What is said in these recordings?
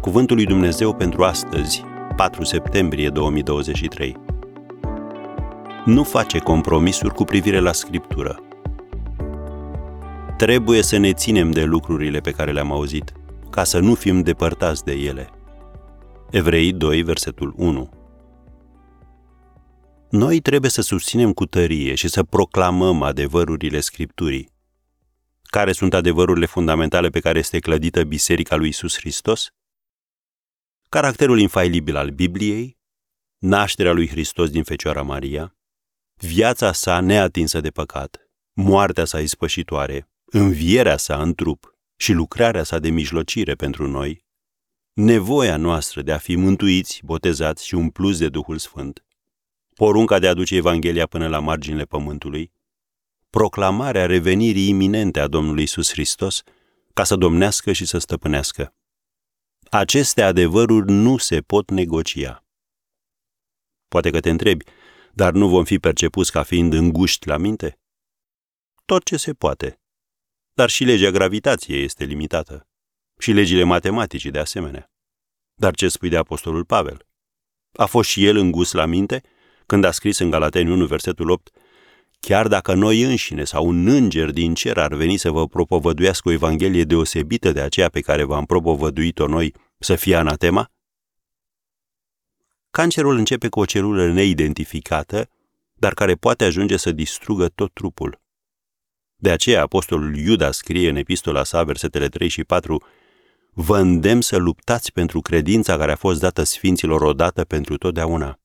Cuvântul lui Dumnezeu pentru astăzi, 4 septembrie 2023. Nu face compromisuri cu privire la Scriptură. Trebuie să ne ținem de lucrurile pe care le-am auzit, ca să nu fim depărtați de ele. Evrei 2, versetul 1. Noi trebuie să susținem cu tărie și să proclamăm adevărurile Scripturii. Care sunt adevărurile fundamentale pe care este clădită Biserica lui Isus Hristos? Caracterul infailibil al Bibliei, nașterea lui Hristos din Fecioara Maria, viața sa neatinsă de păcat, moartea sa ispășitoare, învierea sa în trup și lucrarea sa de mijlocire pentru noi, nevoia noastră de a fi mântuiți, botezați și umpluți de Duhul Sfânt, porunca de a duce Evanghelia până la marginile pământului, proclamarea revenirii iminente a Domnului Isus Hristos ca să domnească și să stăpânească. Aceste adevăruri nu se pot negocia. Poate că te întrebi, dar nu vom fi percepuți ca fiind înguști la minte? Tot ce se poate. Dar și legea gravitației este limitată. Și legile matematicii de asemenea. Dar ce spui de Apostolul Pavel? A fost și el îngust la minte când a scris în Galateni 1, versetul 8, Chiar dacă noi înșine sau un înger din cer ar veni să vă propovăduiască o evanghelie deosebită de aceea pe care v-am propovăduit-o noi, să fie anatema? Cancerul începe cu o celulă neidentificată, dar care poate ajunge să distrugă tot trupul. De aceea apostolul Iuda scrie în epistola sa, versetele 3 și 4, Vă îndemn să luptați pentru credința care a fost dată sfinților odată pentru totdeauna,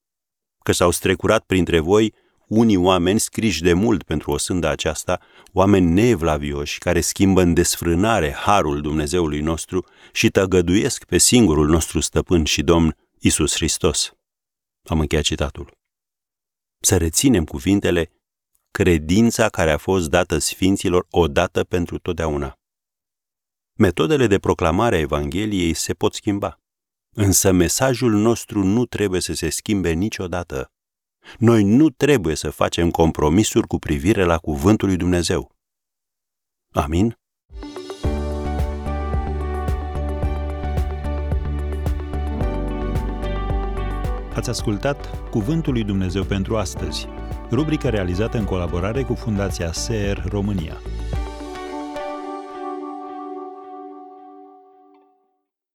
că s-au strecurat printre voi unii oameni scriși de mult pentru o sândă aceasta, oameni neevlavioși care schimbă în desfrânare harul Dumnezeului nostru și tăgăduiesc pe singurul nostru stăpân și domn, Isus Hristos. Am încheiat citatul. Să reținem cuvintele credința care a fost dată sfinților odată pentru totdeauna. Metodele de proclamare a Evangheliei se pot schimba, însă mesajul nostru nu trebuie să se schimbe niciodată. Noi nu trebuie să facem compromisuri cu privire la Cuvântul lui Dumnezeu. Amin? Ați ascultat Cuvântul lui Dumnezeu pentru astăzi, rubrica realizată în colaborare cu Fundația SER România.